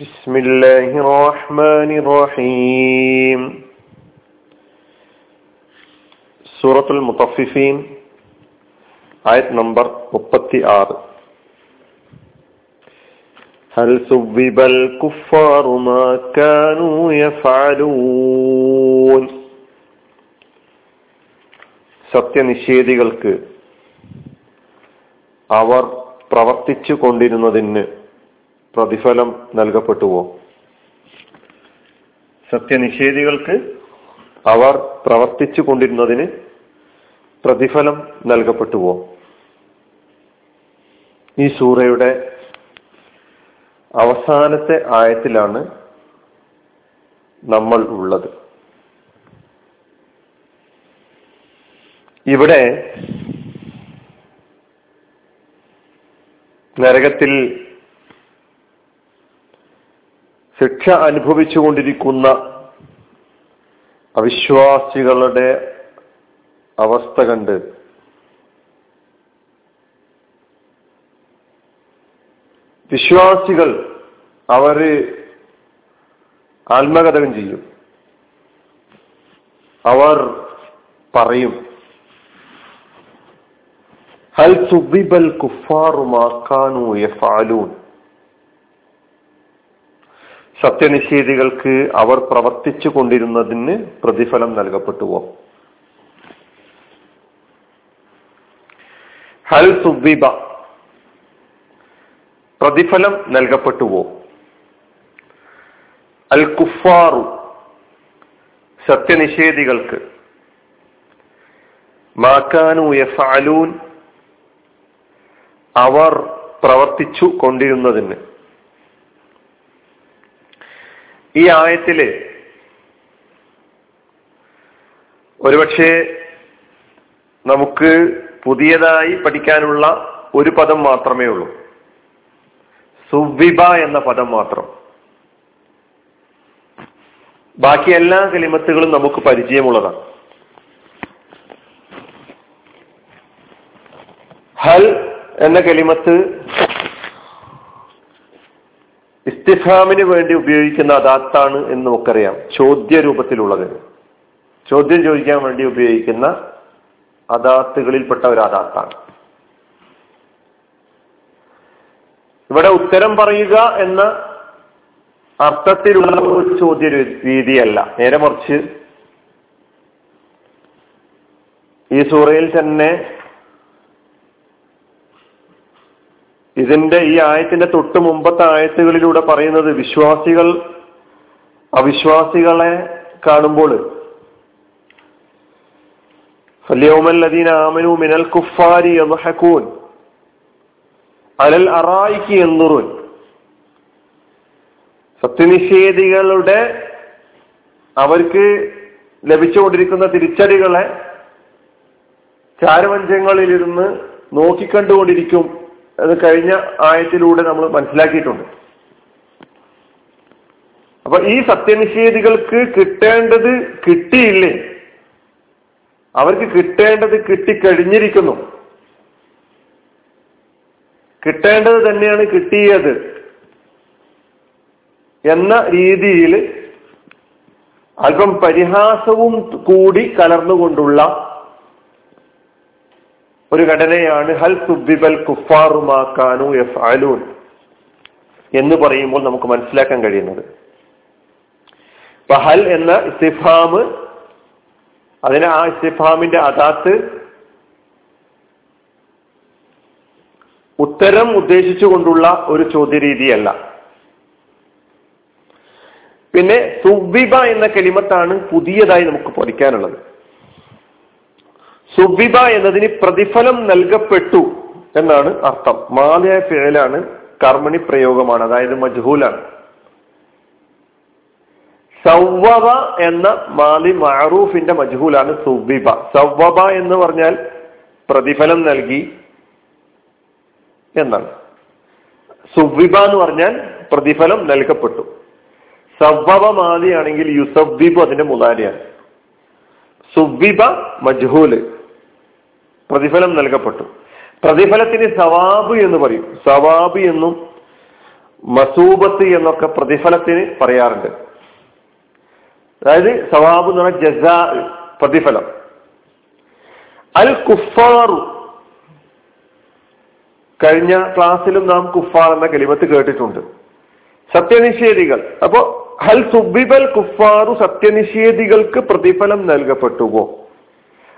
بسم الله الرحمن الرحيم سورة المطففين آية نمبر 36 هل ثوب الكفار ما كانوا يفعلون സത്യനിഷേധികൾക്ക് അവർ പ്രവർത്തിച്ചു കൊണ്ടിരുന്നതിന് പ്രതിഫലം നൽകപ്പെട്ടുവോ? സത്യനിഷേധികൾക്ക് അവർ പ്രവർത്തിച്ചു കൊണ്ടിരുന്നതിന് പ്രതിഫലം നൽകപ്പെട്ടുവോ? ഈ സൂറയുടെ അവസാനത്തെ ആയത്തിലാണ് നമ്മൾ ഉള്ളത്. ഇവിടെ നരകത്തിൽ ശിക്ഷ അനുഭവിച്ചുകൊണ്ടിരിക്കുന്ന അവിശ്വാസികളുടെ അവസ്ഥ കണ്ട് വിശ്വാസികൾ അവർ ആത്മകഥകം ചെയ്യും. അവർ പറയും ഹൽ സുബിബൽ കുഫാറുമാക്കാനു യഫാലൂൻ. സത്യനിഷേധികൾക്ക് അവർ പ്രവർത്തിച്ചു കൊണ്ടിരുന്നതിന് പ്രതിഫലം നൽകപ്പെട്ടുവോ? ഹൽ സുബിബ പ്രതിഫലം നൽകപ്പെട്ടുവോ? അൽ കുഫാറു. സത്യനിഷേധികൾക്ക്. മാക്കാനു യഫാലൂൻ അവർ പ്രവർത്തിച്ചു കൊണ്ടിരുന്നതിന്. ഈ ആയത്തിൽ ഒരുപക്ഷെ നമുക്ക് പുതിയതായി പഠിക്കാനുള്ള ഒരു പദം മാത്രമേ ഉള്ളൂ. സുവിബ എന്ന പദം മാത്രം. ബാക്കി എല്ലാ കലിമത്തുകളും നമുക്ക് പരിചയമുള്ളതാണ്. ഹൽ എന്ന കലിമത്ത് ഇസ്തിഫാമിന് വേണ്ടി ഉപയോഗിക്കുന്ന അദാത്താണ് എന്ന് നമുക്കറിയാം ചോദ്യ രൂപത്തിലുള്ളത് ചോദ്യം ചോദിക്കാൻ വേണ്ടി ഉപയോഗിക്കുന്ന അദാത്തുകളിൽപ്പെട്ട ഒരു അദാത്താണ്. ഇവിടെ ഉത്തരം പറയുക എന്ന അർത്ഥത്തിലുള്ള ഒരു ചോദ്യ രീതിയല്ല നേരെ മറിച്ച് ഈ സൂറയിൽ തന്നെ ഇതിന്റെ ഈ ആയത്തിന്റെ തൊട്ട് മുമ്പത്തെ ആയത്തുകളിലൂടെ പറയുന്നത് വിശ്വാസികൾ അവിശ്വാസികളെ കാണുമ്പോൾ. ആമനു മിനൽ കുഫാരി അലൽ അറായിക്ക് എന്നുറുൻ. സത്യനിഷേധികളുടെ അവർക്ക് ലഭിച്ചുകൊണ്ടിരിക്കുന്ന തിരിച്ചടികളെ ചാരവഞ്ചങ്ങളിലിരുന്ന് നോക്കിക്കണ്ടുകൊണ്ടിരിക്കും. അത് കഴിഞ്ഞ ആയത്തിലൂടെ നമ്മൾ മനസ്സിലാക്കിയിട്ടുണ്ട്. അപ്പൊ ഈ സത്യനിഷേധികൾക്ക് കിട്ടേണ്ടത് കിട്ടിയില്ലേ? അവർക്ക് കിട്ടേണ്ടത് കിട്ടിക്കഴിഞ്ഞിരിക്കുന്നു. കിട്ടേണ്ടത് തന്നെയാണ് കിട്ടിയത് എന്ന രീതിയിൽ അല്പം പരിഹാസവും കൂടി കലർന്നുകൊണ്ടുള്ള ഒരു ഘടനയാണ് ഹൽ സുബിബൽ കുഫാറുമാക്കാനു എഫ് അലൂൻ എന്ന് പറയുമ്പോൾ നമുക്ക് മനസ്സിലാക്കാൻ കഴിയുന്നത്. ഹൽ എന്ന ഇസ്തിഫാമ് അതിന് ആ ഇസ്തിഫാമിന്റെ അതാത്ത് ഉത്തരം ഉദ്ദേശിച്ചുകൊണ്ടുള്ള ഒരു ചോദ്യരീതിയല്ല. പിന്നെ സുബിബ എന്ന കെളിമത്താണ് പുതിയതായി നമുക്ക് പഠിക്കാനുള്ളത്. സുബിബ എന്നതിന് പ്രതിഫലം നൽകപ്പെട്ടു എന്നാണ് അർത്ഥം. മാലയായ ഫിഴലാണ് കർമ്മണി പ്രയോഗമാണ് അതായത് മജ്ഹൂലാണ്. സൗവബ എന്ന മാലി മഅറൂഫിന്റെ മജ്ഹൂലാണ് സുബിബ സൗവബ എന്ന് പറഞ്ഞാൽ പ്രതിഫലം നൽകി എന്നാണ്. സുബിബ എന്ന് പറഞ്ഞാൽ പ്രതിഫലം നൽകപ്പെട്ടു. സവ്വബ മാലിയാണെങ്കിൽ യുസബിബു അതിന്റെ മുതാരിയാണ്. സുബിബ മജ്ഹൂൽ. പ്രതിഫലം നൽകപ്പെട്ടു. പ്രതിഫലത്തിന് സവാബ് എന്ന് പറയും. സവാബ് എന്നും മസൂബത്ത് എന്നൊക്കെ പ്രതിഫലത്തിന് പറയാറുണ്ട്. അതായത് സവാബ് എന്ന് പറഞ്ഞ ജസ പ്രതിഫലം. അൽ കുഫാറു കഴിഞ്ഞ ക്ലാസ്സിലും നാം കുഫാർ എന്ന കലിമത്ത് കേട്ടിട്ടുണ്ട്. സത്യനിഷേധികൾ. അപ്പോ ഹൽ സുബിബൽ കുഫാറു സത്യനിഷേധികൾക്ക് പ്രതിഫലം നൽകപ്പെട്ടുവോ?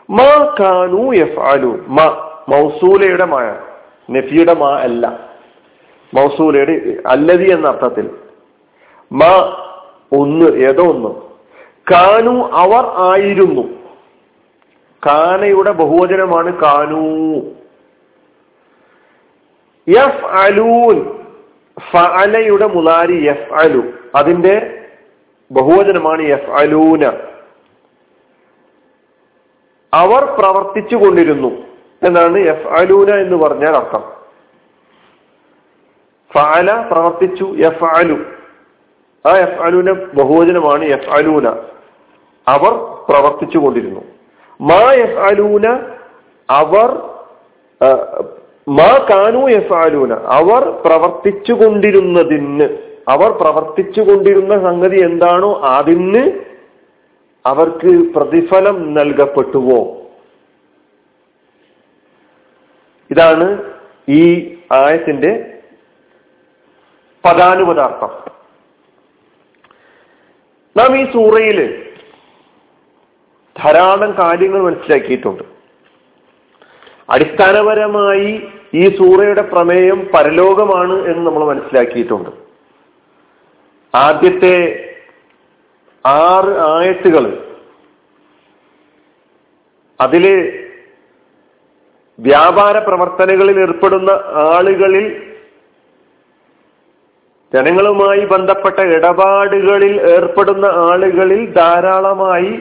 മാ കാനു യഫ്ആലു മാ മൗസൂലയുടെ മായ നഫിയുടെ മാ അല്ല. മൗസൂലയുടെ അല്ലതി എന്ന അർത്ഥത്തിൽ. മാ ഒന്ന് ഏതോ ഒന്ന്. കാനു അവർ ആയിരുന്നു. കാനയുടെ ബഹുവചനമാണ് കാനു. എഫ് അലൂൻ ഫലയുടെ മുലാരി എഫ് അലു അതിന്റെ ബഹുവചനമാണ് എഫ് അലൂന അവർ പ്രവർത്തിച്ചു കൊണ്ടിരുന്നു എന്നാണ് എഫ് അലൂന എന്ന് പറഞ്ഞാൽ അർത്ഥം. ഫഅല പ്രവർത്തിച്ചു എഫ് അലു ആ എഫ് അലൂന ബഹുവചനമാണ് എഫ് അലൂന അവർ പ്രവർത്തിച്ചു കൊണ്ടിരുന്നു മാ എഫ് അലൂന അവർ മാ കാനു എഫ് അലൂന അവർ പ്രവർത്തിച്ചു കൊണ്ടിരുന്നതിന് അവർ പ്രവർത്തിച്ചു കൊണ്ടിരുന്ന സംഗതി എന്താണോ അതിന് അവർക്ക് പ്രതിഫലം നൽകപ്പെട്ടുവോ? ഇതാണ് ഈ ആയത്തിന്റെ പദാനുപദാർത്ഥം നാം ഈ സൂറയിൽ ധാരാളം കാര്യങ്ങൾ മനസ്സിലാക്കിയിട്ടുണ്ട്. അടിസ്ഥാനപരമായി ഈ സൂറയുടെ പ്രമേയം പരലോകമാണ് എന്ന് നമ്മൾ മനസ്സിലാക്കിയിട്ടുണ്ട്. ആദ്യത്തെ ആറ് ആയത്തുകൾ അതിൽ വ്യാപാര പ്രവർത്തനങ്ങളിൽ ഏർപ്പെടുന്ന ആളുകളിൽ ജനങ്ങളുമായി ബന്ധപ്പെട്ട ഇടപാടുകളിൽ ഏർപ്പെടുന്ന ആളുകളിൽ ധാരാളമായി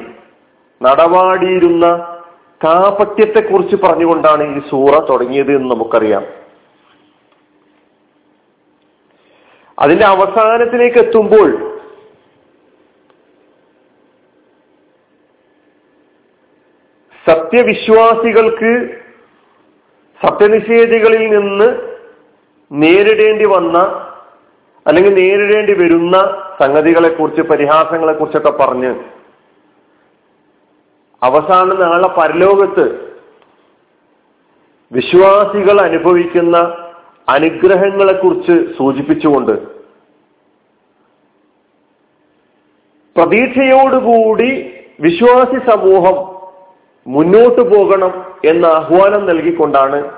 നടപാടിയിരുന്ന കാപട്യത്തെക്കുറിച്ച് പറഞ്ഞുകൊണ്ടാണ് ഈ സൂറ തുടങ്ങിയത് എന്ന് നമുക്കറിയാം. അതിന്റെ അവസാനത്തിലേക്ക് എത്തുമ്പോൾ സത്യവിശ്വാസികൾക്ക് സത്യനിഷേധികളിൽ നിന്ന് നേരിടേണ്ടി വന്ന അല്ലെങ്കിൽ നേരിടേണ്ടി വരുന്ന സംഗതികളെ കുറിച്ച് പരിഹാസങ്ങളെ കുറിച്ചൊക്കെ പറഞ്ഞ് അവസാന നാളെ പരലോകത്ത് വിശ്വാസികൾ അനുഭവിക്കുന്ന അനുഗ്രഹങ്ങളെ കുറിച്ച് സൂചിപ്പിച്ചുകൊണ്ട് പ്രതീക്ഷയോടുകൂടി വിശ്വാസി സമൂഹം മുന്നോട്ടു പോകണം എന്ന ആഹ്വാനം നൽകിക്കൊണ്ടാണ്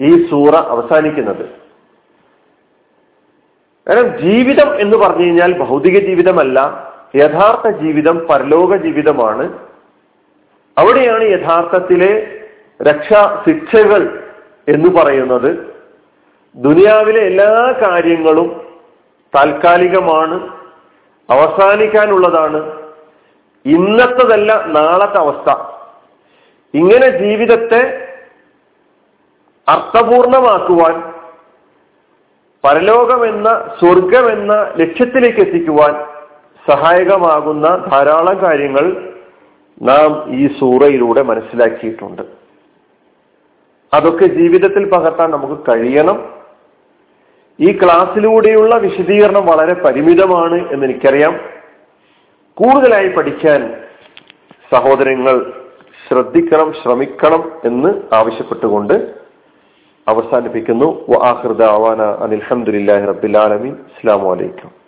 ഈ സൂറ അവസാനിക്കുന്നത്. കാരണം ജീവിതം എന്ന് പറഞ്ഞു കഴിഞ്ഞാൽ ഭൗതിക ജീവിതമല്ല യഥാർത്ഥ ജീവിതം പരലോക ജീവിതമാണ്. അവിടെയാണ് യഥാർത്ഥത്തിലെ രക്ഷാ ശിക്ഷകൾ എന്ന് പറയുന്നത്. ദുനിയാവിലെ എല്ലാ കാര്യങ്ങളും താൽക്കാലികമാണ് അവസാനിക്കാനുള്ളതാണ്. ഇന്നത്തതല്ല നാളത്തെ അവസ്ഥ. ഇങ്ങനെ ജീവിതത്തെ അർത്ഥപൂർണമാക്കുവാൻ പരലോകമെന്ന സ്വർഗമെന്ന ലക്ഷ്യത്തിലേക്ക് എത്തിക്കുവാൻ സഹായകമാകുന്ന ധാരാളം കാര്യങ്ങൾ നാം ഈ സൂറയിലൂടെ മനസ്സിലാക്കിയിട്ടുണ്ട്. അതൊക്കെ ജീവിതത്തിൽ പകർത്താൻ നമുക്ക് കഴിയണം. ഈ ക്ലാസ്സിലൂടെയുള്ള വിശദീകരണം വളരെ പരിമിതമാണ് എന്ന് എനിക്കറിയാം കൂടുതലായി പഠിക്കാൻ സഹോദരങ്ങൾ ശ്രദ്ധിക്കണം ശ്രമിക്കണം എന്ന് ആവശ്യപ്പെട്ടുകൊണ്ട് അവസാനിപ്പിക്കുന്നു. അനിൽഹമുല്ലാഹി റബ്ബിൽ ആലമീൻ. അസ്സാം വലൈക്കും